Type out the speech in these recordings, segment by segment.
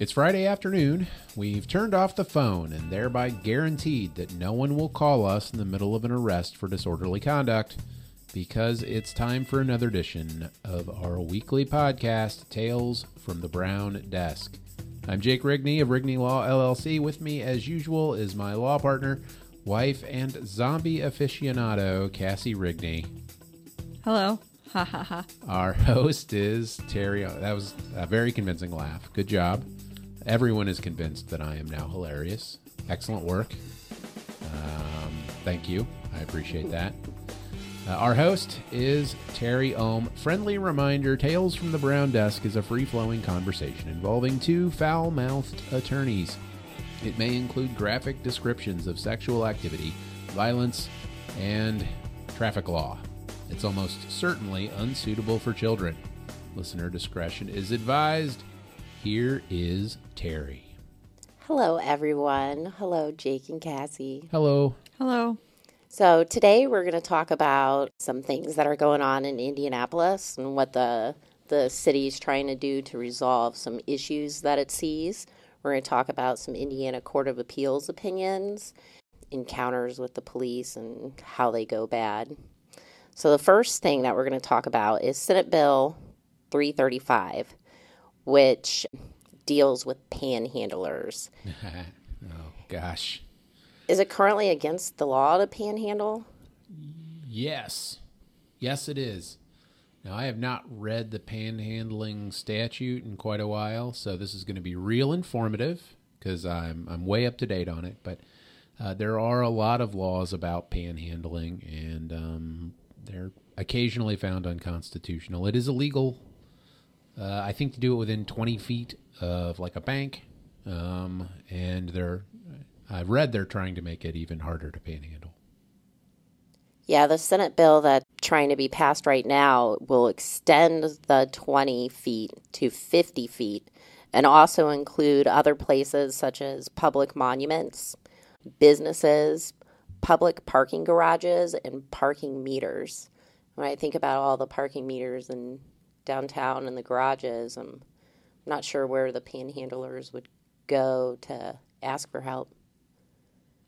It's Friday afternoon. We've turned off the phone and thereby guaranteed that no one will call us in the middle of an arrest for disorderly conduct because it's time for another edition of our weekly podcast, Tales from the Brown Desk. I'm Jake Rigney of Rigney Law LLC. With me, as usual, is my law partner, wife, and zombie aficionado, Cassie Rigney. Hello. Ha ha ha. Our host is Terry. That was a very convincing laugh. Good job. Everyone is convinced that I am now hilarious. Excellent work. Um, thank you. I appreciate that. Uh, our host is Terry Ohm. Friendly reminder Tales from the Brown Desk is a free flowing conversation involving two foul mouthed attorneys. It may include graphic descriptions of sexual activity, violence, and traffic law. It's almost certainly unsuitable for children. Listener discretion is advised. Here is Terry. Hello, everyone. Hello, Jake and Cassie. Hello. Hello. So, today we're going to talk about some things that are going on in Indianapolis and what the, the city is trying to do to resolve some issues that it sees. We're going to talk about some Indiana Court of Appeals opinions, encounters with the police, and how they go bad. So, the first thing that we're going to talk about is Senate Bill 335, which deals with panhandlers. oh, gosh. Is it currently against the law to panhandle? Yes. Yes, it is. Now, I have not read the panhandling statute in quite a while, so this is going to be real informative because I'm, I'm way up to date on it. But uh, there are a lot of laws about panhandling, and um, they're occasionally found unconstitutional. It is illegal, uh, I think, to do it within 20 feet of like a bank, um, and they're I've read they're trying to make it even harder to panhandle. Yeah, the Senate bill that's trying to be passed right now will extend the 20 feet to 50 feet and also include other places such as public monuments, businesses, public parking garages, and parking meters. When I think about all the parking meters in downtown and the garages, I'm not sure where the panhandlers would go to ask for help.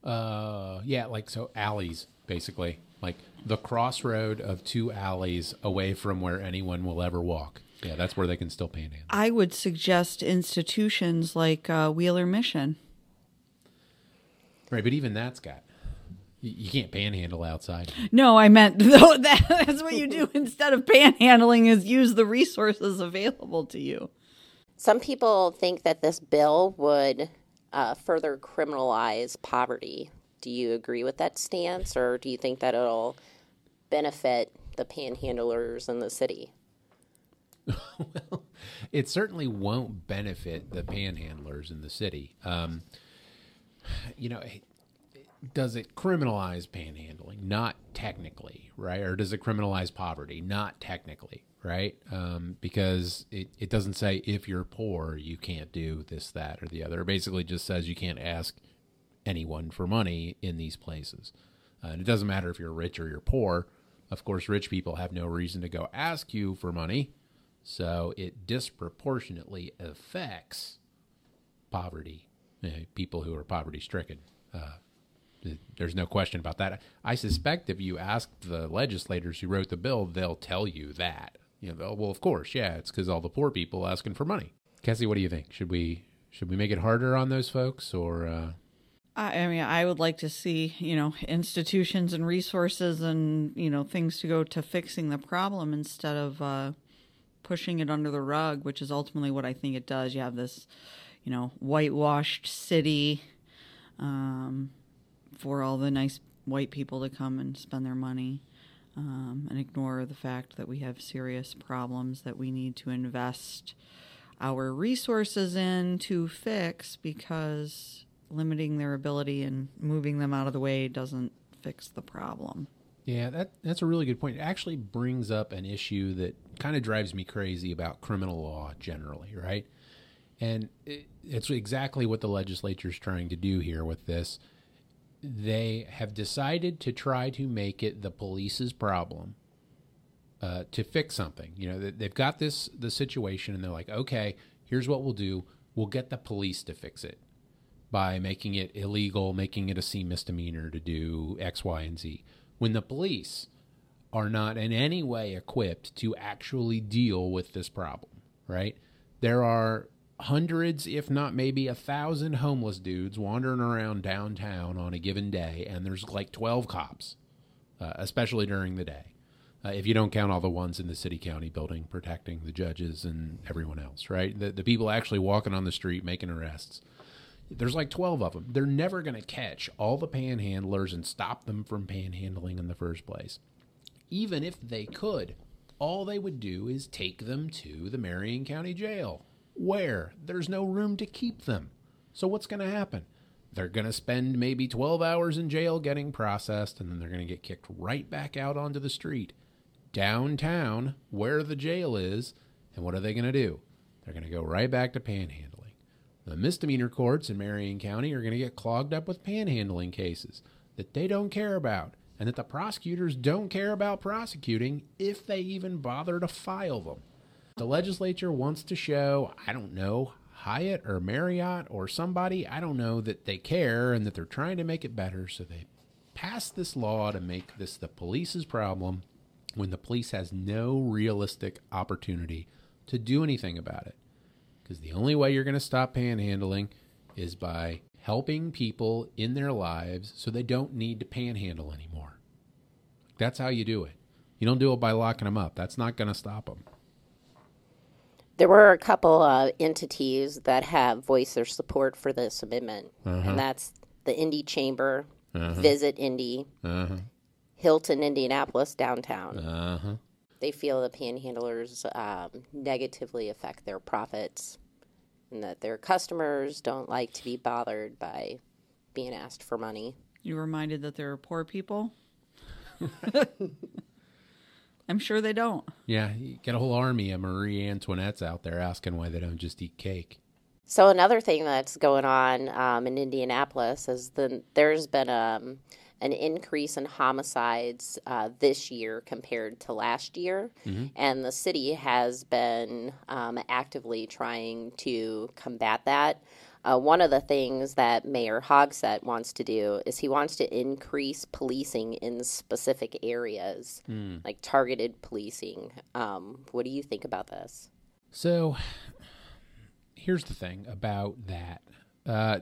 Uh, yeah, like so alleys, basically, like the crossroad of two alleys away from where anyone will ever walk. Yeah, that's where they can still panhandle. I would suggest institutions like uh, Wheeler Mission. Right, but even that's got you, you can't panhandle outside. No, I meant though that, that's what you do instead of panhandling is use the resources available to you. Some people think that this bill would uh, further criminalize poverty. Do you agree with that stance, or do you think that it'll benefit the panhandlers in the city? well, it certainly won't benefit the panhandlers in the city. Um, you know, does it criminalize panhandling? Not technically, right? Or does it criminalize poverty? Not technically, right? Um, because it, it doesn't say if you're poor, you can't do this, that, or the other. It basically just says you can't ask anyone for money in these places. Uh, and it doesn't matter if you're rich or you're poor. Of course, rich people have no reason to go ask you for money. So it disproportionately affects poverty, uh, people who are poverty stricken. Uh, there's no question about that. I suspect if you ask the legislators who wrote the bill, they'll tell you that. You know, well, of course, yeah, it's because all the poor people asking for money. Cassie, what do you think? Should we should we make it harder on those folks, or? Uh... I mean, I would like to see you know institutions and resources and you know things to go to fixing the problem instead of uh, pushing it under the rug, which is ultimately what I think it does. You have this, you know, whitewashed city. Um, for all the nice white people to come and spend their money um, and ignore the fact that we have serious problems that we need to invest our resources in to fix because limiting their ability and moving them out of the way doesn't fix the problem. Yeah, that that's a really good point. It actually brings up an issue that kind of drives me crazy about criminal law generally, right? And it, it's exactly what the legislature is trying to do here with this they have decided to try to make it the police's problem uh, to fix something. You know, they've got this the situation, and they're like, okay, here's what we'll do: we'll get the police to fix it by making it illegal, making it a C misdemeanor to do X, Y, and Z. When the police are not in any way equipped to actually deal with this problem, right? There are hundreds, if not maybe a thousand homeless dudes wandering around downtown on a given day, and there's like 12 cops, uh, especially during the day. Uh, if you don't count all the ones in the city county building protecting the judges and everyone else, right? The, the people actually walking on the street making arrests. There's like 12 of them. They're never going to catch all the panhandlers and stop them from panhandling in the first place. Even if they could, all they would do is take them to the Marion County Jail, where there's no room to keep them. So what's going to happen? They're going to spend maybe 12 hours in jail getting processed, and then they're going to get kicked right back out onto the street, downtown, where the jail is. And what are they going to do? They're going to go right back to panhandling. The misdemeanor courts in Marion County are going to get clogged up with panhandling cases that they don't care about and that the prosecutors don't care about prosecuting if they even bother to file them. The legislature wants to show, I don't know, Hyatt or Marriott or somebody, I don't know, that they care and that they're trying to make it better. So they pass this law to make this the police's problem when the police has no realistic opportunity to do anything about it. Because the only way you're going to stop panhandling is by helping people in their lives so they don't need to panhandle anymore. That's how you do it. You don't do it by locking them up. That's not going to stop them. There were a couple of entities that have voiced their support for this amendment, and that's the Indy Chamber, Visit Indy, Uh-huh. Hilton Indianapolis downtown. Uh-huh. They feel the panhandlers um, negatively affect their profits, and that their customers don't like to be bothered by being asked for money. You reminded that there are poor people? I'm sure they don't. Yeah, you get a whole army of Marie Antoinettes out there asking why they don't just eat cake. So another thing that's going on um, in Indianapolis is the there's been um, an increase in homicides uh, this year compared to last year, and the city has been um, actively trying to combat that. Uh, one of the things that Mayor Hogsett wants to do is he wants to increase policing in specific areas, like targeted policing. Um, what do you think about this? So here's the thing about that. Uh,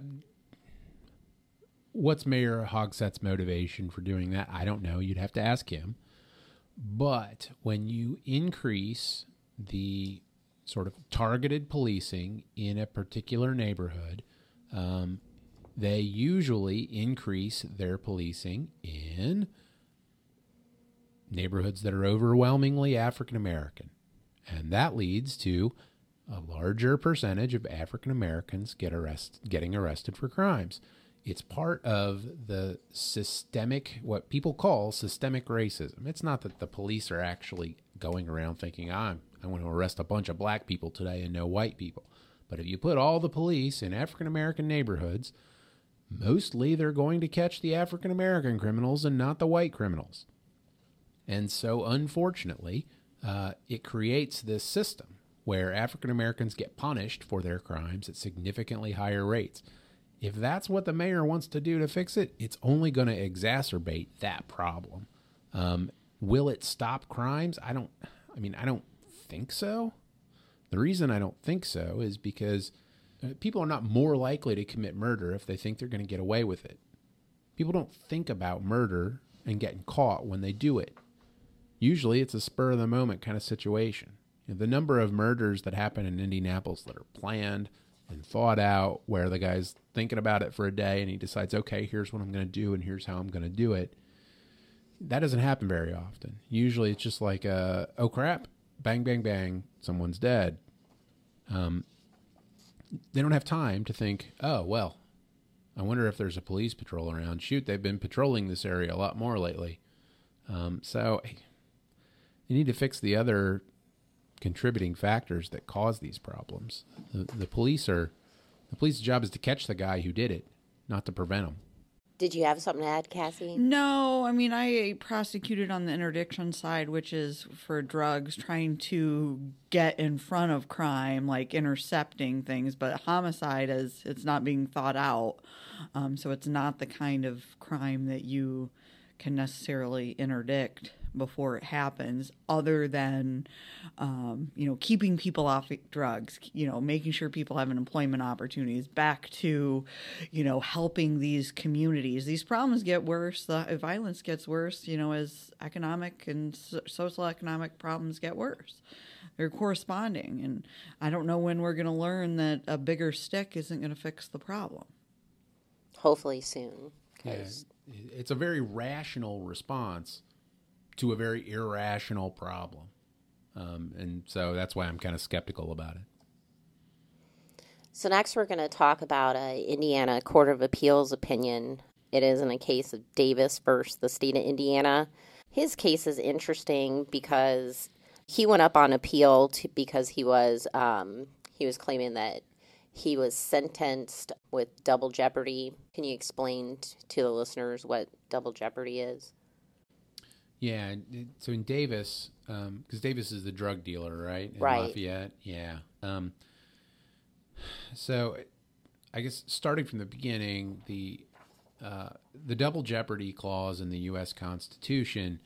what's Mayor Hogsett's motivation for doing that? I don't know. You'd have to ask him. But when you increase the sort of targeted policing in a particular neighborhood, um, they usually increase their policing in neighborhoods that are overwhelmingly African American. And that leads to a larger percentage of African Americans get arrest, getting arrested for crimes. It's part of the systemic, what people call systemic racism. It's not that the police are actually going around thinking, I'm, I want to arrest a bunch of black people today and no white people. But if you put all the police in African American neighborhoods, mostly they're going to catch the African American criminals and not the white criminals. And so, unfortunately, uh, it creates this system where African Americans get punished for their crimes at significantly higher rates. If that's what the mayor wants to do to fix it, it's only going to exacerbate that problem. Um, will it stop crimes? I don't. I mean, I don't think so. The reason I don't think so is because uh, people are not more likely to commit murder if they think they're going to get away with it. People don't think about murder and getting caught when they do it. Usually it's a spur of the moment kind of situation. You know, the number of murders that happen in Indianapolis that are planned and thought out, where the guy's thinking about it for a day and he decides, okay, here's what I'm going to do and here's how I'm going to do it. That doesn't happen very often. Usually it's just like, uh, oh crap, bang, bang, bang, someone's dead. Um, they don't have time to think, oh, well, I wonder if there's a police patrol around. Shoot, they've been patrolling this area a lot more lately. Um, so you need to fix the other contributing factors that cause these problems. The, the police are the police's job is to catch the guy who did it, not to prevent him. Did you have something to add, Cassie? No, I mean, I prosecuted on the interdiction side, which is for drugs, trying to get in front of crime, like intercepting things. But homicide is it's not being thought out, um, so it's not the kind of crime that you can necessarily interdict before it happens other than um, you know keeping people off drugs you know making sure people have employment opportunities back to you know helping these communities. These problems get worse. The violence gets worse you know as economic and social economic problems get worse. They're corresponding and i don't know when we're going to learn that a bigger stick isn't going to fix the problem. Hopefully soon yeah, it's a very rational response to a very irrational problem. Um, and so that's why I'm kind of skeptical about it. So next, we're going to talk about a Indiana Court of Appeals opinion. It is in a case of Davis versus the state of Indiana. His case is interesting because he went up on appeal to, because he was um, he was claiming that he was sentenced with double jeopardy. Can you explain t- to the listeners what double jeopardy is? Yeah. So in Davis, because um, Davis is the drug dealer, right? In right. Lafayette. Yeah. Um, so I guess starting from the beginning, the uh, the double jeopardy clause in the U.S. Constitution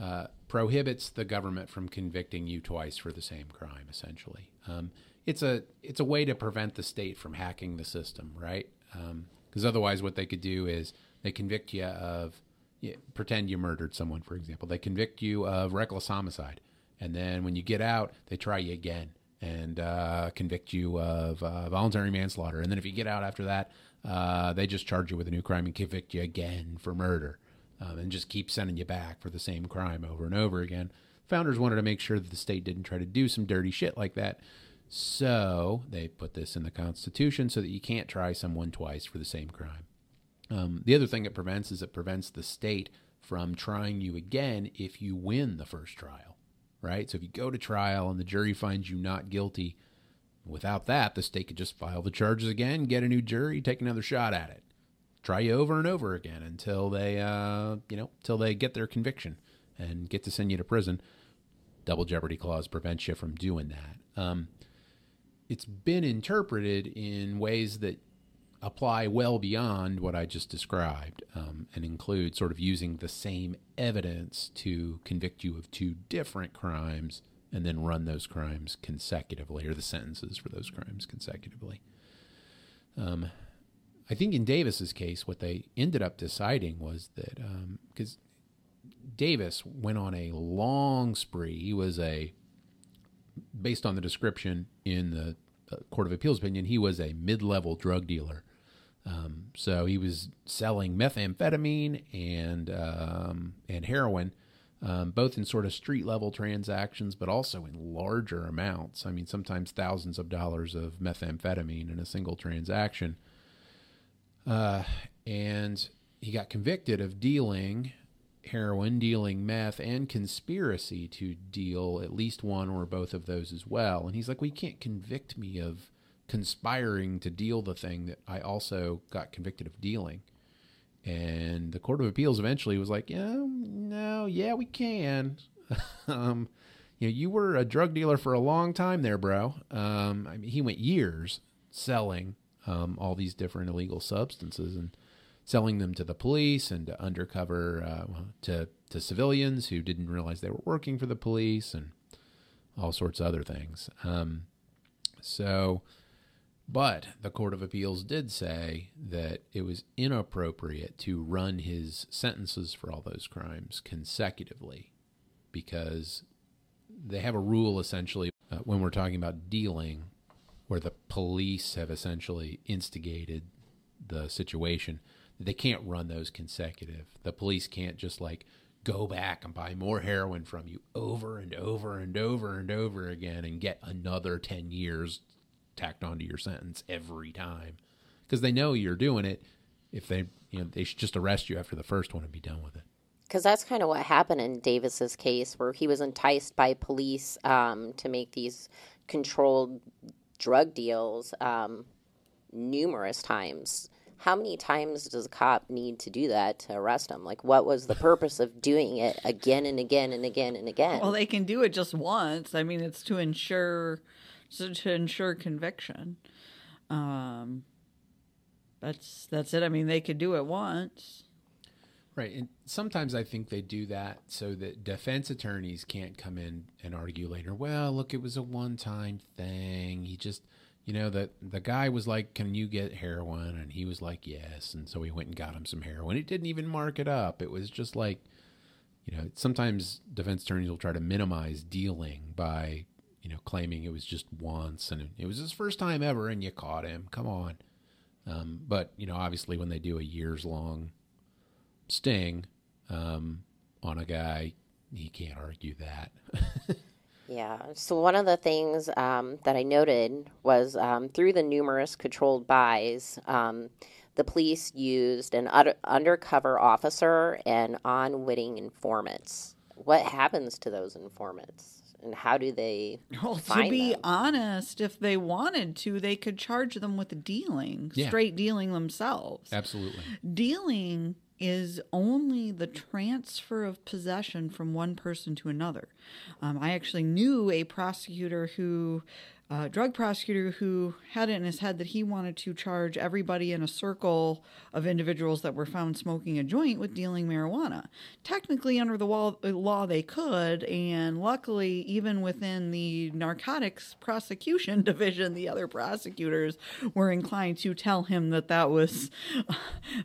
uh, prohibits the government from convicting you twice for the same crime. Essentially, um, it's a it's a way to prevent the state from hacking the system, right? Because um, otherwise, what they could do is they convict you of you pretend you murdered someone, for example. They convict you of reckless homicide, and then when you get out, they try you again and uh, convict you of uh, voluntary manslaughter. And then if you get out after that, uh, they just charge you with a new crime and convict you again for murder, um, and just keep sending you back for the same crime over and over again. Founders wanted to make sure that the state didn't try to do some dirty shit like that. So they put this in the Constitution so that you can't try someone twice for the same crime. Um, the other thing it prevents is it prevents the state from trying you again if you win the first trial, right? So if you go to trial and the jury finds you not guilty, without that, the state could just file the charges again, get a new jury, take another shot at it, try you over and over again until they, uh, you know, until they get their conviction and get to send you to prison. Double jeopardy clause prevents you from doing that. Um, it's been interpreted in ways that apply well beyond what I just described um, and include sort of using the same evidence to convict you of two different crimes and then run those crimes consecutively or the sentences for those crimes consecutively. Um, I think in Davis's case, what they ended up deciding was that because um, Davis went on a long spree, he was a based on the description in the Court of Appeals opinion, he was a mid-level drug dealer um, so he was selling methamphetamine and um, and heroin, um, both in sort of street level transactions, but also in larger amounts. I mean, sometimes thousands of dollars of methamphetamine in a single transaction. Uh, and he got convicted of dealing heroin, dealing meth, and conspiracy to deal at least one or both of those as well. And he's like, "Well, you can't convict me of." Conspiring to deal the thing that I also got convicted of dealing. And the Court of Appeals eventually was like, yeah, no, yeah, we can. um, you know, you were a drug dealer for a long time there, bro. Um, I mean, he went years selling um, all these different illegal substances and selling them to the police and to undercover uh, to to civilians who didn't realize they were working for the police and all sorts of other things. Um, so but the Court of Appeals did say that it was inappropriate to run his sentences for all those crimes consecutively because they have a rule essentially uh, when we're talking about dealing where the police have essentially instigated the situation they can't run those consecutive. The police can't just like go back and buy more heroin from you over and over and over and over again and get another 10 years tacked onto your sentence every time because they know you're doing it. If they, you know, they should just arrest you after the first one and be done with it. Because that's kind of what happened in Davis's case, where he was enticed by police um, to make these controlled drug deals um, numerous times. how many times does a cop need to do that to arrest him? Like, what was the purpose of doing it again and again and again and again? Well, they can do it just once. I mean, it's to ensure to, to ensure conviction. Um, that's that's it. I mean, they could do it once. Right. And sometimes I think they do that so that defense attorneys can't come in and argue later, well, look, it was a one time thing. He just, you know, the, the guy was like, can you get heroin? And he was like, yes. And so he went and got him some heroin. It didn't even mark it up. It was just like, you know, sometimes defense attorneys will try to minimize dealing by, you know, claiming it was just once and it was his first time ever and you caught him. Come on. Um, but, you know, obviously when they do a years long sting um, on a guy, he can't argue that. yeah. So one of the things um, that I noted was um, through the numerous controlled buys, um, the police used an un- undercover officer and unwitting informants. What happens to those informants? And how do they? Well, to be them? honest, if they wanted to, they could charge them with dealing, yeah. straight dealing themselves. Absolutely. Dealing is only the transfer of possession from one person to another. Um, I actually knew a prosecutor who uh, drug prosecutor who had it in his head that he wanted to charge everybody in a circle of individuals that were found smoking a joint with dealing marijuana. Technically, under the law, they could, and luckily, even within the narcotics prosecution division, the other prosecutors were inclined to tell him that that was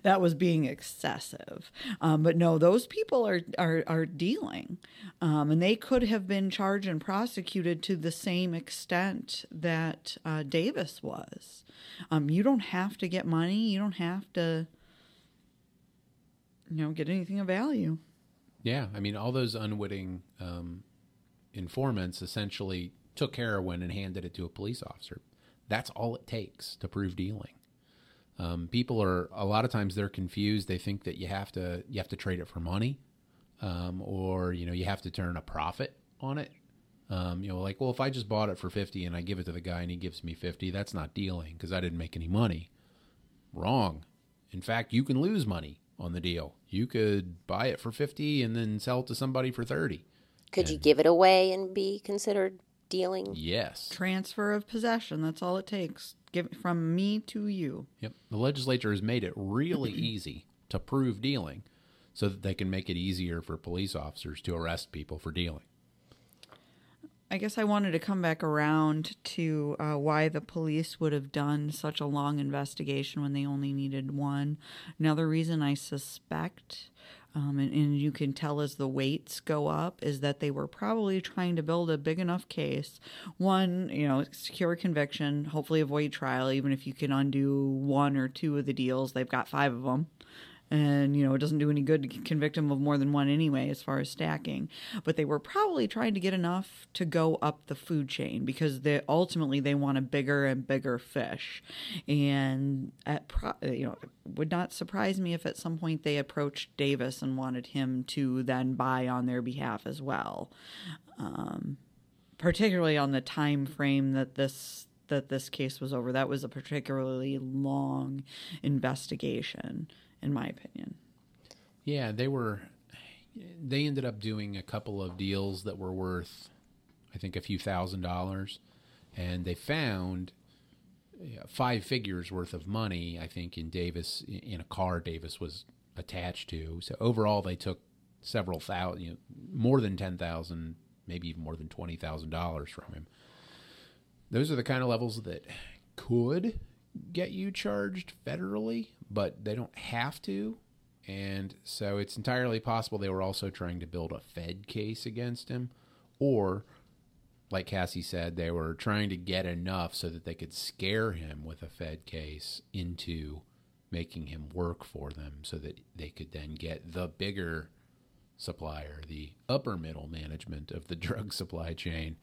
that was being excessive. Um, but no, those people are are, are dealing, um, and they could have been charged and prosecuted to the same extent that uh, Davis was. Um, you don't have to get money. You don't have to, you know, get anything of value. Yeah, I mean, all those unwitting um, informants essentially took heroin and handed it to a police officer. That's all it takes to prove dealing. Um, people are a lot of times they're confused. They think that you have to you have to trade it for money, um, or you know you have to turn a profit on it. Um, you know, like, well, if I just bought it for 50 and I give it to the guy and he gives me 50, that's not dealing because I didn't make any money. Wrong. In fact, you can lose money on the deal. You could buy it for 50 and then sell it to somebody for 30. Could and, you give it away and be considered dealing? Yes. Transfer of possession. That's all it takes. Give from me to you. Yep. The legislature has made it really easy to prove dealing so that they can make it easier for police officers to arrest people for dealing. I guess I wanted to come back around to uh, why the police would have done such a long investigation when they only needed one. Another reason I suspect, um, and, and you can tell as the weights go up, is that they were probably trying to build a big enough case. One, you know, secure conviction, hopefully avoid trial, even if you can undo one or two of the deals. They've got five of them and you know it doesn't do any good to convict them of more than one anyway as far as stacking. But they were probably trying to get enough to go up the food chain because they ultimately they want a bigger and bigger fish. And at pro, you know it would not surprise me if at some point they approached Davis and wanted him to then buy on their behalf as well. Um, particularly on the time frame that this that this case was over. That was a particularly long investigation in my opinion. Yeah, they were. They ended up doing a couple of deals that were worth, I think, a few thousand dollars, and they found five figures worth of money. I think in Davis in a car Davis was attached to. So overall, they took several thousand, you know, more than ten thousand, maybe even more than twenty thousand dollars from him. Those are the kind of levels that could get you charged federally, but they don't have to. And so it's entirely possible they were also trying to build a Fed case against him. Or, like Cassie said, they were trying to get enough so that they could scare him with a Fed case into making him work for them so that they could then get the bigger supplier, the upper middle management of the drug supply chain.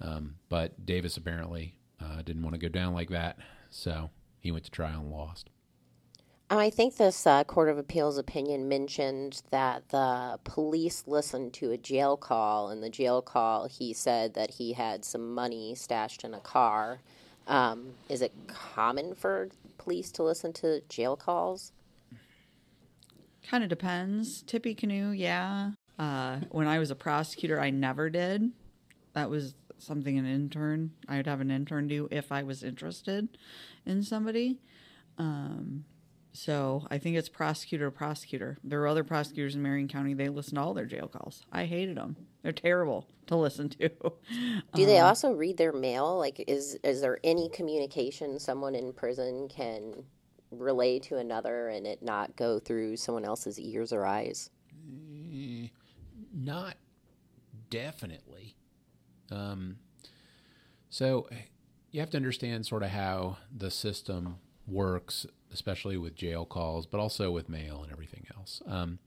Um, but Davis apparently uh, didn't want to go down like that. So he went to trial and lost. I think this uh, Court of Appeals opinion mentioned that the police listened to a jail call. In the jail call, he said that he had some money stashed in a car. Um, is it common for police to listen to jail calls? Kind of depends. Tippecanoe, yeah. Uh, when I was a prosecutor, I never did. That was something an intern, I would have an intern do if I was interested in somebody. Um, so I think it's prosecutor to prosecutor. There are other prosecutors in Marion County, they listen to all their jail calls. I hated them. They're terrible to listen to. Do they um, also read their mail? Like, is is there any communication someone in prison can relay to another and it not go through someone else's ears or eyes? Mm, not definitely. Um, so eh, you have to understand sort of how the system works, especially with jail calls, but also with mail and everything else. Um,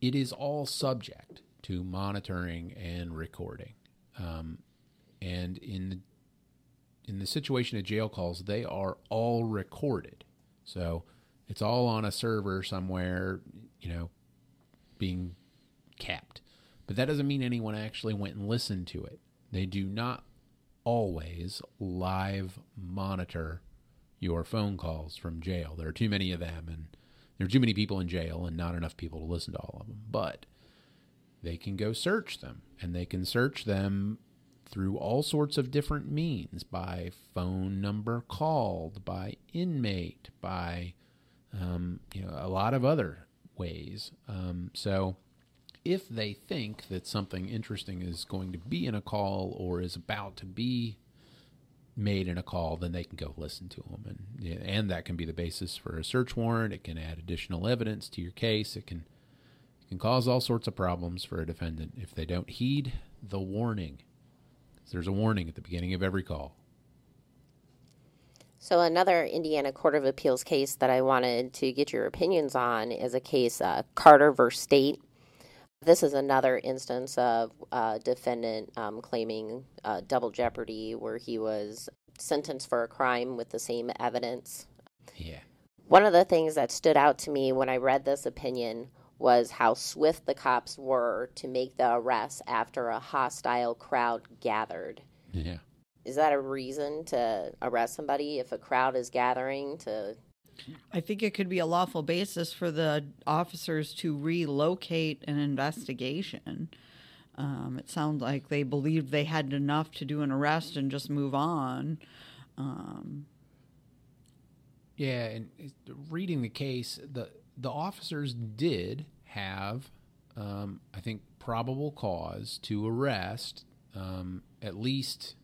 it is all subject to monitoring and recording. Um, and in the, in the situation of jail calls, they are all recorded. So it's all on a server somewhere, you know, being capped. But that doesn't mean anyone actually went and listened to it. They do not always live monitor your phone calls from jail. There are too many of them, and there are too many people in jail, and not enough people to listen to all of them. But they can go search them, and they can search them through all sorts of different means by phone number called, by inmate, by um, you know a lot of other ways. Um, so if they think that something interesting is going to be in a call or is about to be made in a call, then they can go listen to them, and and that can be the basis for a search warrant. It can add additional evidence to your case. It can it can cause all sorts of problems for a defendant if they don't heed the warning. There's a warning at the beginning of every call. So another Indiana Court of Appeals case that I wanted to get your opinions on is a case uh, Carter versus State. This is another instance of a defendant um, claiming uh, double jeopardy, where he was sentenced for a crime with the same evidence. Yeah. One of the things that stood out to me when I read this opinion was how swift the cops were to make the arrest after a hostile crowd gathered. Yeah. Is that a reason to arrest somebody if a crowd is gathering to I think it could be a lawful basis for the officers to relocate an investigation. Um, it sounds like they believed they had enough to do an arrest and just move on. Um, yeah, and reading the case, the the officers did have, um, I think, probable cause to arrest um, at least.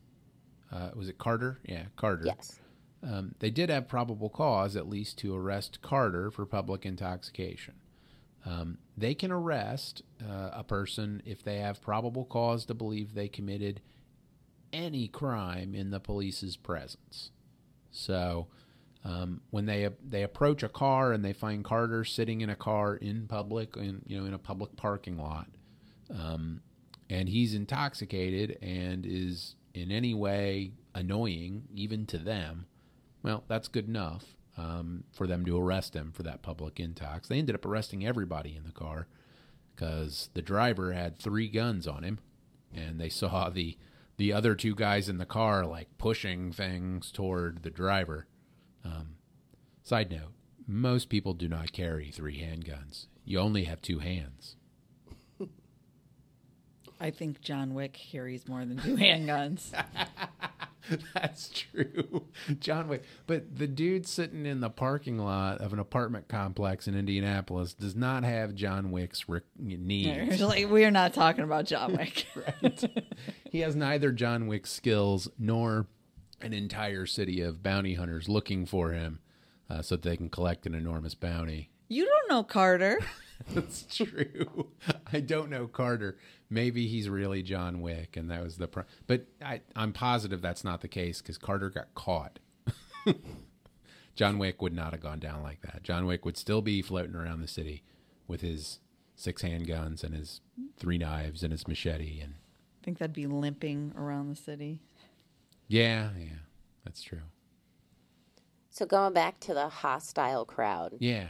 Uh, was it Carter? Yeah, Carter. Yes. Um, they did have probable cause, at least, to arrest Carter for public intoxication. Um, they can arrest uh, a person if they have probable cause to believe they committed any crime in the police's presence. So, um, when they they approach a car and they find Carter sitting in a car in public, in you know, in a public parking lot, um, and he's intoxicated and is in any way annoying, even to them, well, that's good enough um, for them to arrest him for that public intox. They ended up arresting everybody in the car because the driver had three guns on him, and they saw the the other two guys in the car like pushing things toward the driver. Um, side note: most people do not carry three handguns. You only have two hands. I think John Wick carries more than two handguns. That's true. John Wick. But the dude sitting in the parking lot of an apartment complex in Indianapolis does not have John Wick's re- needs. like, we're not talking about John Wick. right. He has neither John Wick's skills nor an entire city of bounty hunters looking for him uh, so that they can collect an enormous bounty. You don't know Carter. That's true. I don't know Carter. Maybe he's really John Wick, and that was the. Pro- but I, I'm positive that's not the case because Carter got caught. John Wick would not have gone down like that. John Wick would still be floating around the city with his six handguns and his three knives and his machete and. I think that'd be limping around the city. Yeah, yeah, that's true. So going back to the hostile crowd. Yeah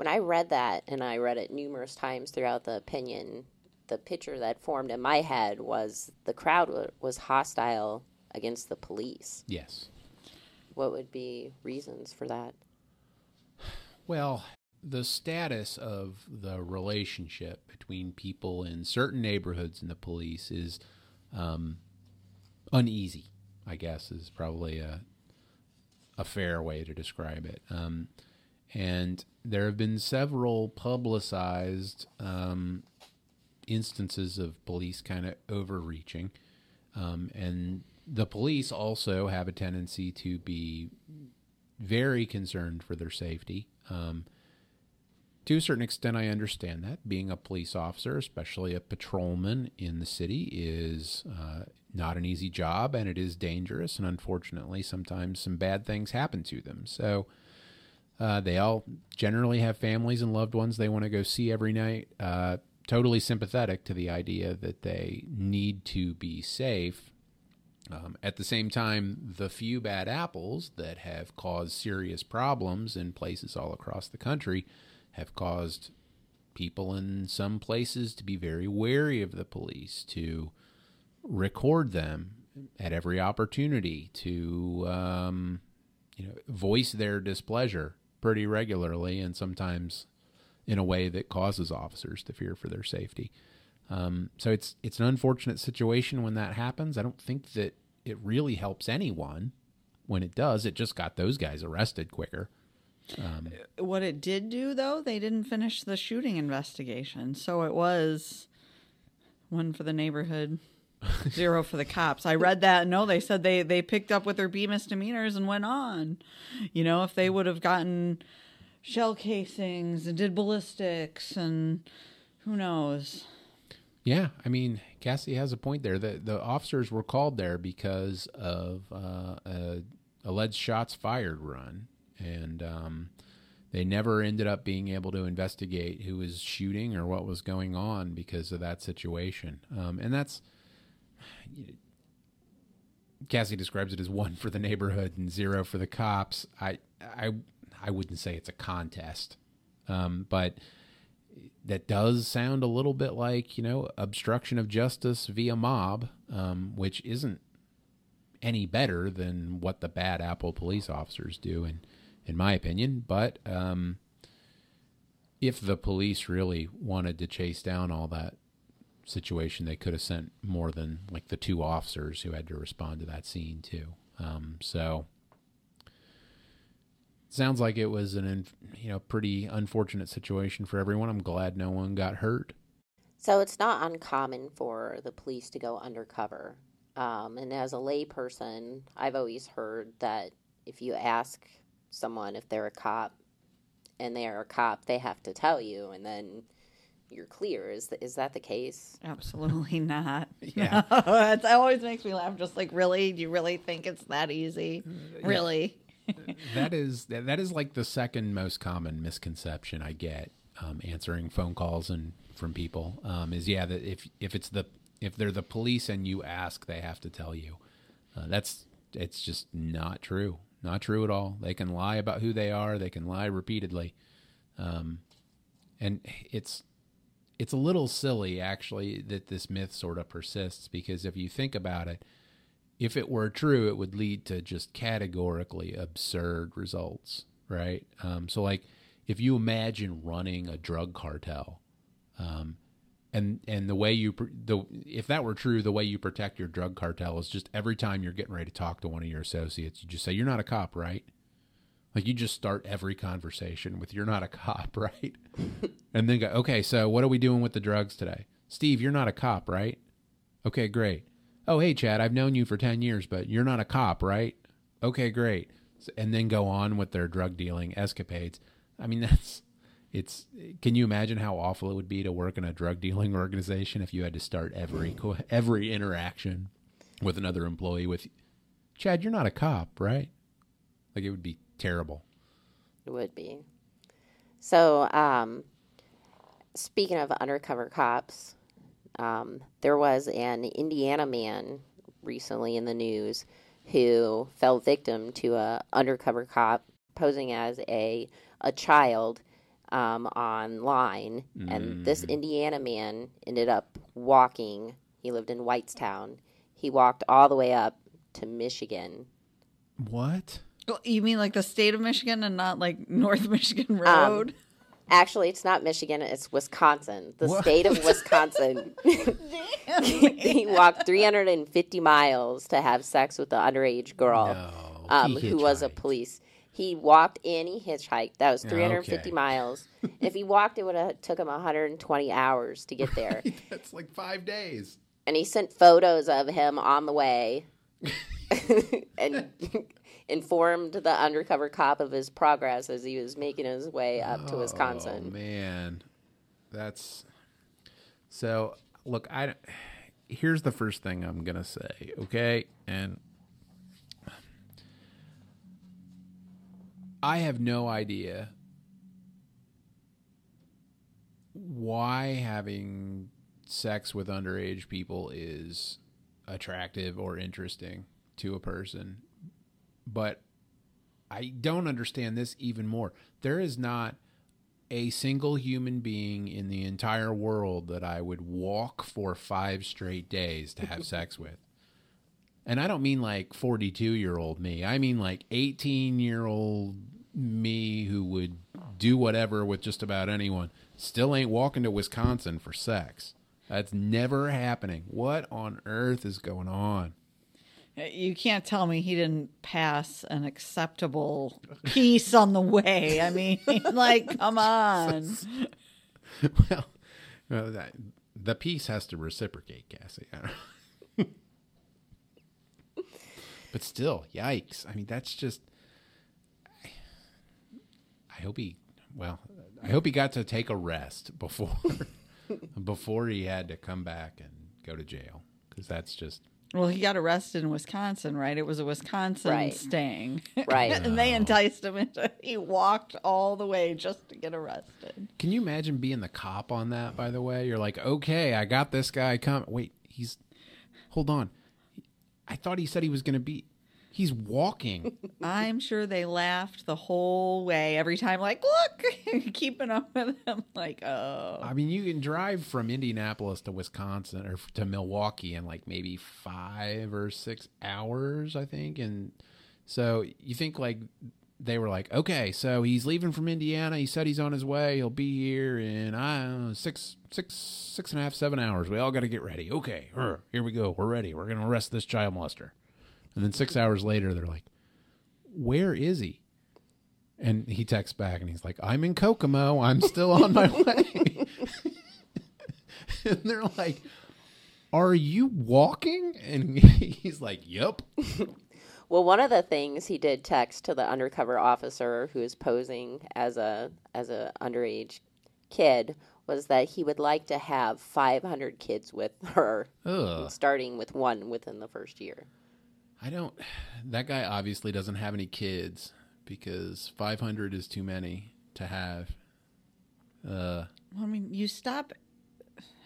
when I read that, and I read it numerous times throughout the opinion, the picture that formed in my head was the crowd was hostile against the police. Yes. What would be reasons for that? Well, the status of the relationship between people in certain neighborhoods and the police is um, uneasy. I guess is probably a a fair way to describe it. Um, and there have been several publicized um, instances of police kind of overreaching, um, and the police also have a tendency to be very concerned for their safety. Um, to a certain extent, I understand that. Being a police officer, especially a patrolman in the city, is uh, not an easy job and it is dangerous. And unfortunately, sometimes some bad things happen to them. So uh, they all generally have families and loved ones they want to go see every night. Uh, totally sympathetic to the idea that they need to be safe. Um, at the same time, the few bad apples that have caused serious problems in places all across the country have caused people in some places to be very wary of the police, to record them at every opportunity, to um, you know voice their displeasure pretty regularly, and sometimes in a way that causes officers to fear for their safety. Um, so it's it's an unfortunate situation when that happens. I don't think that it really helps anyone when it does. It just got those guys arrested quicker. Um, what it did do, though, they didn't finish the shooting investigation. So it was one for the neighborhood, zero for the cops. I read that. No, they said they, they picked up with their B misdemeanors and went on. You know, if they would have gotten shell casings and did ballistics and who knows. Yeah, I mean, Cassie has a point there. The the officers were called there because of uh, a alleged shots fired run, and um, they never ended up being able to investigate who was shooting or what was going on because of that situation. Um, and that's Cassie describes it as one for the neighborhood and zero for the cops. I I I wouldn't say it's a contest, um, but that does sound a little bit like you know obstruction of justice via mob, um, which isn't any better than what the bad apple police officers do, in in my opinion. But um, if the police really wanted to chase down all that situation, they could have sent more than like the two officers who had to respond to that scene too. Um, so sounds like it was an you know pretty unfortunate situation for everyone. I'm glad no one got hurt. So it's not uncommon for the police to go undercover. Um, and as a layperson, I've always heard that if you ask someone if they're a cop and they are a cop, they have to tell you, and then you're clear. Is is that the case? Absolutely not. Yeah. No, it always makes me laugh. Just like, really? Do you really think it's that easy? Really? that is that, that is like the second most common misconception I get um, answering phone calls and from people um, is yeah that if if it's the if they're the police and you ask they have to tell you uh, that's it's just not true not true at all they can lie about who they are they can lie repeatedly um, and it's it's a little silly actually that this myth sort of persists because if you think about it if it were true, it would lead to just categorically absurd results, right? Um, so, like, if you imagine running a drug cartel, um, and and the way you the if that were true, the way you protect your drug cartel is just every time you're getting ready to talk to one of your associates, you just say, "You're not a cop, right?" Like you just start every conversation with "You're not a cop, right?" and then go, "Okay, so what are we doing with the drugs today?" Steve, you're not a cop, right? Okay, great oh, hey, Chad, I've known you for 10 years, but you're not a cop, right? Okay, great. And then go on with their drug dealing escapades. I mean, that's, it's, can you imagine how awful it would be to work in a drug dealing organization if you had to start every, every interaction with another employee with, Chad, you're not a cop, right? Like it would be terrible. It would be. So, um, speaking of undercover cops, um, there was an Indiana man recently in the news who fell victim to a undercover cop posing as a a child um, online, mm. and this mm. Indiana man ended up walking. He lived in Whitestown. He walked all the way up to Michigan. What? Well, You mean like the state of Michigan and not like North Michigan Road? Actually, it's not Michigan, it's Wisconsin. The What? state of Wisconsin. he walked 350 miles to have sex with an underage girl No, um, who was a police. He walked and he hitchhiked. That was 350 okay. miles. if he walked, it would have took him 120 hours to get there. That's like five days. and he sent photos of him on the way and informed the undercover cop of his progress as he was making his way up to Oh Wisconsin. man, that's so. Look, I here's the first thing I'm gonna say, okay, and I have no idea why having sex with underage people is attractive or interesting to a person, but I don't understand this even more. There is not a single human being in the entire world that I would walk for five straight days to have sex with. And I don't mean like 42 year old me. I mean like 18 year old me who would do whatever with just about anyone. Still ain't walking to Wisconsin for sex. That's never happening. What on earth is going on? Uh, you can't tell me he didn't pass an acceptable piece on the way. I mean, like, come on. well, well, that, the piece has to reciprocate, Cassie. But still, yikes! I mean, that's just. I hope he. Well, I hope he got to take a rest before before he had to come back and go to jail because that's just. Well, he got arrested in Wisconsin, right? It was a Wisconsin Right. sting. Right. and they enticed him into he walked all the way just to get arrested. Can you imagine being the cop on that? By the way, you're like, okay, I got this guy. Come, wait, he's. Hold on, I thought he said he was going to be. He's walking. I'm sure they laughed the whole way every time, like, look, keeping up with him, like, oh. I mean, you can drive from Indianapolis to Wisconsin or to Milwaukee in like maybe five or six hours, I think. And so you think like they were like, okay, so he's leaving from Indiana. He said he's on his way. He'll be here in I don't know, six, six, six and a half, seven hours. We all got to get ready. Okay, er, here we go. We're ready. We're gonna arrest this child molester. And then six hours later, they're like, where is he? And he texts back and he's like, I'm in Kokomo. I'm still on my way. and they're like, Are you walking? And he's like, Yep. Well, one of the things he did text to the undercover officer who is posing as a as a underage kid was that he would like to have 500 kids with her, Ugh. starting with one within the first year. I don't. That guy obviously doesn't have any kids because 500 is too many to have. Uh, Well, I mean, you stop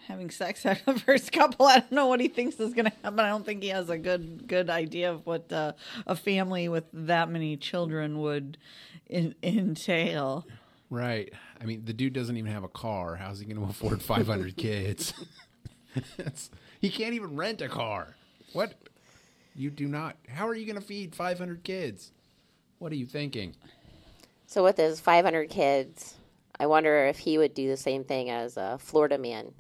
having sex after the first couple. I don't know what he thinks is going to happen. I don't think he has a good good idea of what uh, a family with that many children would in, entail. right. I mean, the dude doesn't even have a car. How's he going to afford 500 kids? He can't even rent a car. What? You do not. How are you going to feed 500 kids? What are you thinking? So with his 500 kids, I wonder if he would do the same thing as a Florida man.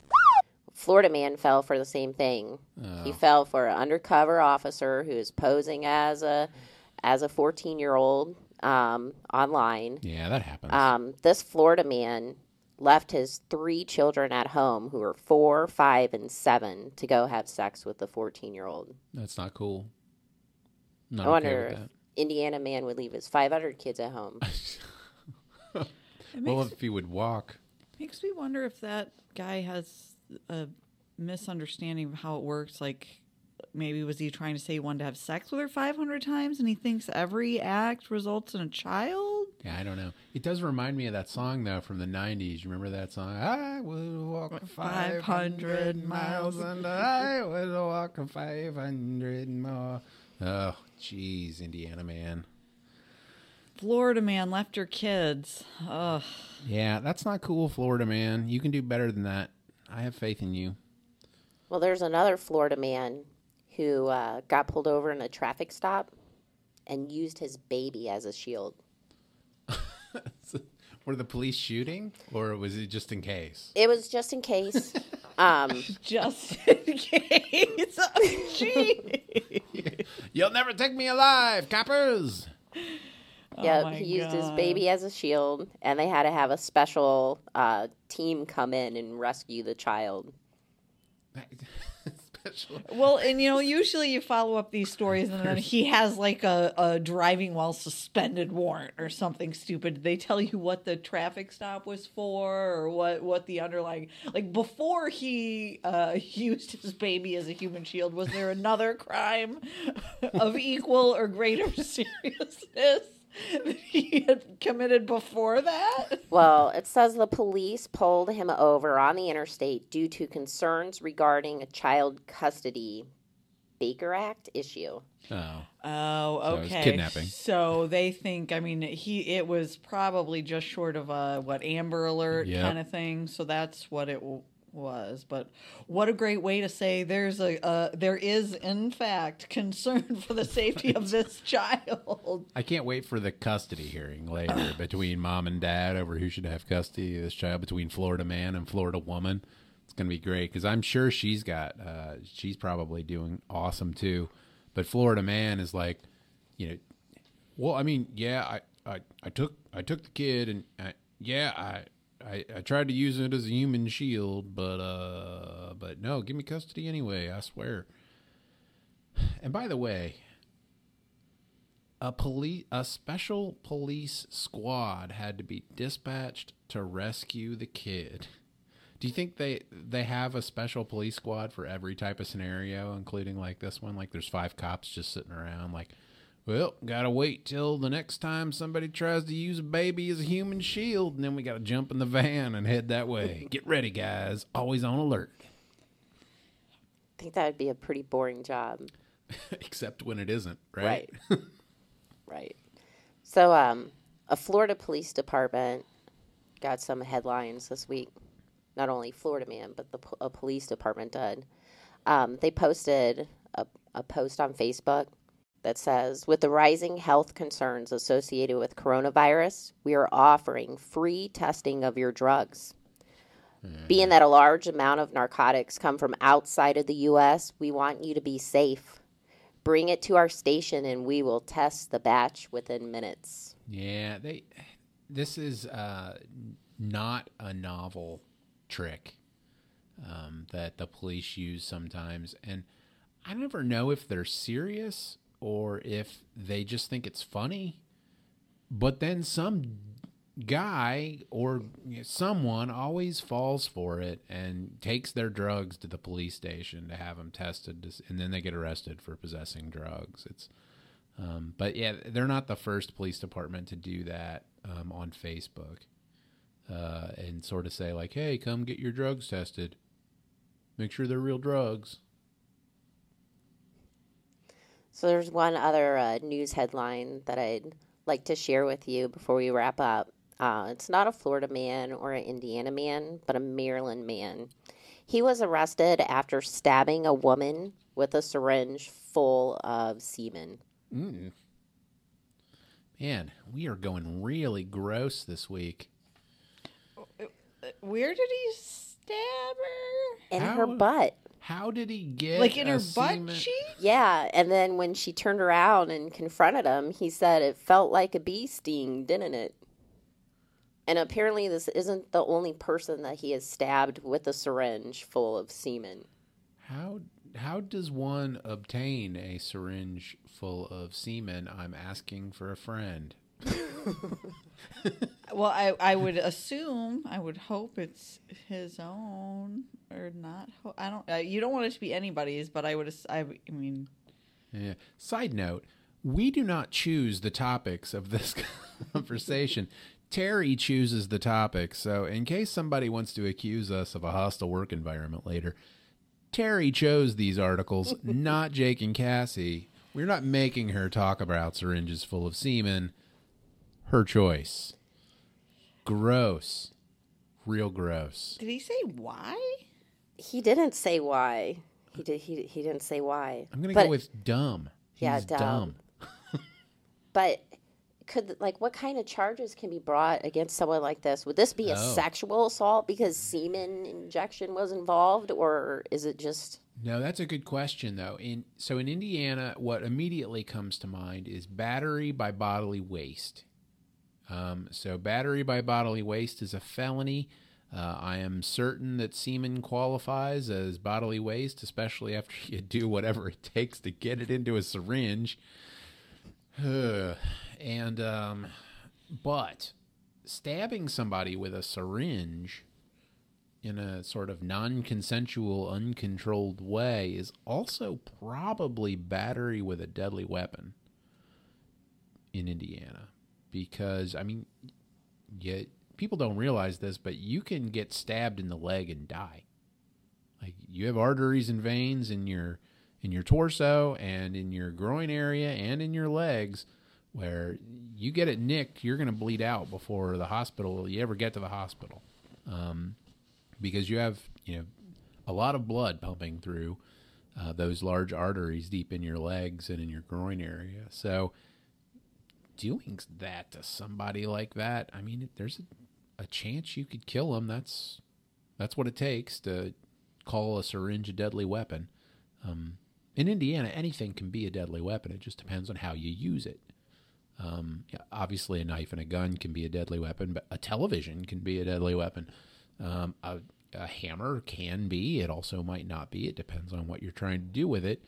Florida man fell for the same thing. He fell for an undercover officer who is posing as a as a 14 year old um, online. Yeah, that happens. Um, this Florida man left his three children at home, who were four, five, and seven, to go have sex with the 14 year old. That's not cool. Not I wonder okay if that. Indiana man would leave his 500 kids at home. Well, makes, if he would walk. makes me wonder if that guy has a misunderstanding of how it works. Like, maybe was he trying to say he wanted to have sex with her 500 times and he thinks every act results in a child? Yeah, I don't know. It does remind me of that song though from the '90s. You remember that song? I will walk 500 500 miles, and I will walk 500 more. Oh, jeez, Indiana man. Florida man left her kids. Ugh. Yeah, that's not cool, Florida man. You can do better than that. I have faith in you. Well, there's another Florida man who uh, got pulled over in a traffic stop and used his baby as a shield. Were the police shooting, or was it just in case? It was just in case. um, Just in case. Oh, gee. You'll never take me alive, coppers. yeah, my he used his baby as a shield, and they had to have a special uh, team come in and rescue the child. Well, and you know, usually you follow up these stories, and then he has like a, a driving while suspended warrant or something stupid. They tell you what the traffic stop was for, or what what the underlying like before he uh, used his baby as a human shield. Was there another crime of equal or greater seriousness that he had committed before that? Well, it says the police pulled him over on the interstate due to concerns regarding a child custody Baker Act issue. Oh, Oh, So it was okay. kidnapping. So they think. I mean, he it was probably just short of a what Amber Alert Yep. kind of thing. So that's what it w- was. But what a great way to say there's a uh, there is in fact concern for the safety of this child. I can't wait for the custody hearing later between mom and dad over who should have custody of this child between Florida man and Florida woman. It's gonna be great because I'm sure she's got uh, she's probably doing awesome too, but Florida man is like, you know, well, I mean, yeah, I I, I took I took the kid and I, yeah, I. I, I tried to use it as a human shield, but uh, but no, give me custody anyway. I swear. And by the way, a police a special police squad had to be dispatched to rescue the kid. Do you think they they have a special police squad for every type of scenario, including like this one? Like there's five cops just sitting around like, well, gotta wait till the next time somebody tries to use a baby as a human shield, and then we gotta jump in the van and head that way. Get ready, guys. Always on alert. I think that would be a pretty boring job. Except when it isn't, right? Right. right. So, um, a Florida police department got some headlines this week. Not only Florida man, but the po- a police department did. Um, they posted a, a post on Facebook that says, "With the rising health concerns associated with coronavirus, we are offering free testing of your drugs." Being that a large amount of narcotics come from outside of the U.S., we want you to be safe. Bring it to our station and we will test the batch within minutes. Yeah, they. This is uh, not a novel trick um, that the police use sometimes, and I never know if they're serious or if they just think it's funny. But then some guy or someone always falls for it and takes their drugs to the police station to have them tested, and then they get arrested for possessing drugs. It's um, but yeah, they're not the first police department to do that um, on Facebook uh, and sort of say like, "Hey, come get your drugs tested. Make sure they're real drugs." So there's one other uh, news headline that I'd like to share with you before we wrap up. Uh, it's not a Florida man or an Indiana man, but a Maryland man. He was arrested after stabbing a woman with a syringe full of semen. Mm. Man, we are going really gross this week. Where did he stab her? In How- her butt. How did he get Like in a her semen- butt cheek? Yeah, and then when she turned around and confronted him, he said it felt like a bee sting, didn't it? And apparently, this isn't the only person that he has stabbed with a syringe full of semen. How how does one obtain a syringe full of semen? I'm asking for a friend. Well, I, I would assume, I would hope it's his own or not. ho- I don't. Uh, you don't want it to be anybody's, but I would. ass- I, I mean, Yeah. Side note: We do not choose the topics of this conversation. Teri chooses the topics. So, in case somebody wants to accuse us of a hostile work environment later, Teri chose these articles, not Jake and Cassie. We're not making her talk about syringes full of semen. Her choice. Gross. Real gross. did he say why? He didn't say why. He did. He he didn't say why. I'm gonna But- go with dumb. Yeah, He's dumb. But could like what kind of charges can be brought against someone like this? Would this be a Oh. sexual assault because semen injection was involved, or is it just? No, that's a good question though. In so in Indiana, what immediately comes to mind is battery by bodily waste. Um, so battery by bodily waste is a felony. Uh, I am certain that semen qualifies as bodily waste, especially after you do whatever it takes to get it into a syringe. and um, but stabbing somebody with a syringe in a sort of non-consensual, uncontrolled way is also probably battery with a deadly weapon in Indiana, because I mean, yet people don't realize this, but you can get stabbed in the leg and die. Like you have arteries and veins in your in your torso and in your groin area and in your legs where you get it nicked, you're going to bleed out before the hospital you ever get to the hospital. Um, because you have, you know, a lot of blood pumping through uh, those large arteries deep in your legs and in your groin area. So doing that to somebody like that, I mean, there's a, a chance you could kill them. That's that's what it takes to call a syringe a deadly weapon. Um, in Indiana, anything can be a deadly weapon. It just depends on how you use it. Um, yeah, obviously, a knife and a gun can be a deadly weapon, but a television can be a deadly weapon. Um, a, a hammer can be. It also might not be. It depends on what you're trying to do with it.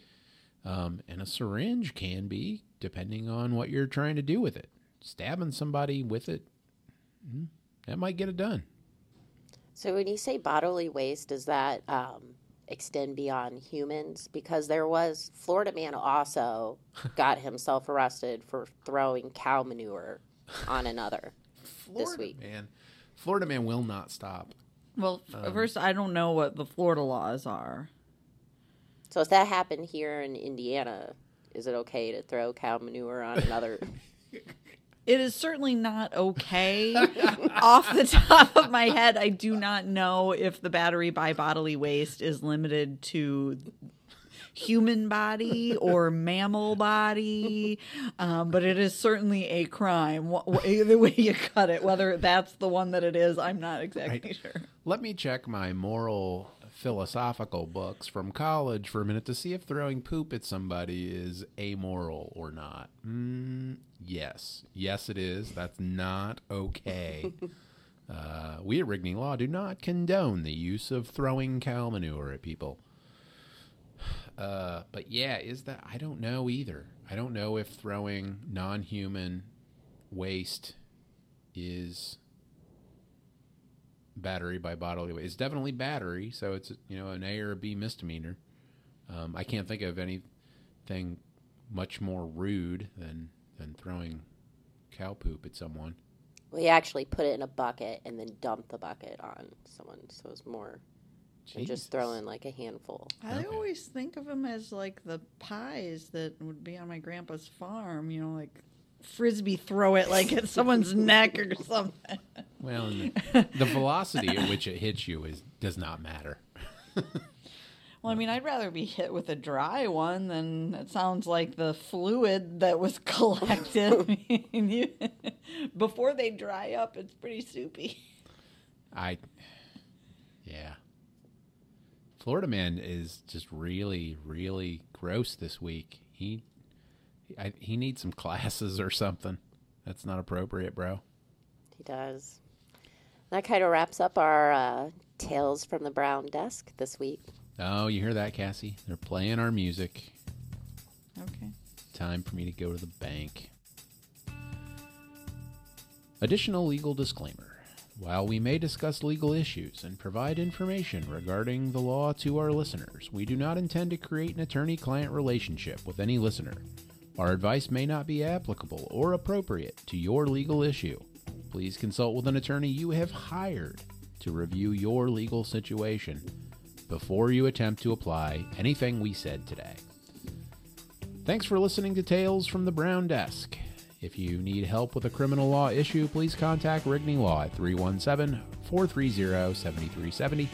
Um, and a syringe can be, depending on what you're trying to do with it. Stabbing somebody with it, mm, that might get it done. So when you say bodily waste, does that um, extend beyond humans? Because there was Florida man also got himself arrested for throwing cow manure on another. Florida week. man, Florida man will not stop. Well, Um, first, I don't know what the Florida laws are. So if that happened here in Indiana, is it okay to throw cow manure on another? It is certainly not okay. Off the top of my head, I do not know if the battery by bodily waste is limited to human body or mammal body, um, but it is certainly a crime. wh- wh- Either way you cut it, whether that's the one that it is, I'm not exactly Right. sure. Let me check my moral philosophical books from college for a minute to see if throwing poop at somebody is amoral or not. Mm, yes. Yes, it is. That's not okay. uh, we at Rigney Law do not condone the use of throwing cow manure at people. Uh, but yeah, is that? I don't know either. I don't know if throwing non human waste is battery by bodily waste. It's definitely battery, so it's you know an A or a B misdemeanor. Um, I can't think of anything much more rude than than throwing cow poop at someone. we actually put it in a bucket and then dumped the bucket on someone, so it's more than Jesus. just throwing like a handful. I Okay. always think of them as like the pies that would be on my grandpa's farm, you know, like frisbee throw it like at someone's neck or something. Well, the, the velocity at which it hits you is does not matter. Well, I mean, I'd rather be hit with a dry one than it sounds like the fluid that was collected. I mean, you, before they dry up, it's pretty soupy. I, yeah. Florida man is just really, really gross this week. He, I, he needs some classes or something. That's not appropriate, bro. He does. That kind of wraps up our uh, tales from the brown desk this week. Oh, you hear that, Cassie? They're playing our music. Okay. Time for me to go to the bank. Additional legal disclaimer. While we may discuss legal issues and provide information regarding the law to our listeners, we do not intend to create an attorney client relationship with any listener. Our advice may not be applicable or appropriate to your legal issue. Please consult with an attorney you have hired to review your legal situation before you attempt to apply anything we said today. Thanks for listening to Tales from the Brown Desk. If you need help with a criminal law issue, please contact Rigney Law at 317 430 7370.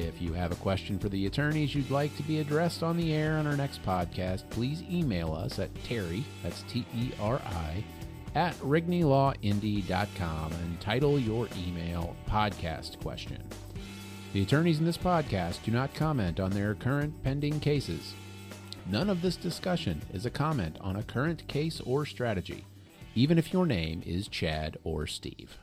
If you have a question for the attorneys you'd like to be addressed on the air on our next podcast, please email us at Teri, that's T E R I, at rigneylawindy.com and title your email Podcast Question. The attorneys in this podcast do not comment on their current pending cases. None of this discussion is a comment on a current case or strategy, even if your name is Chad or Steve.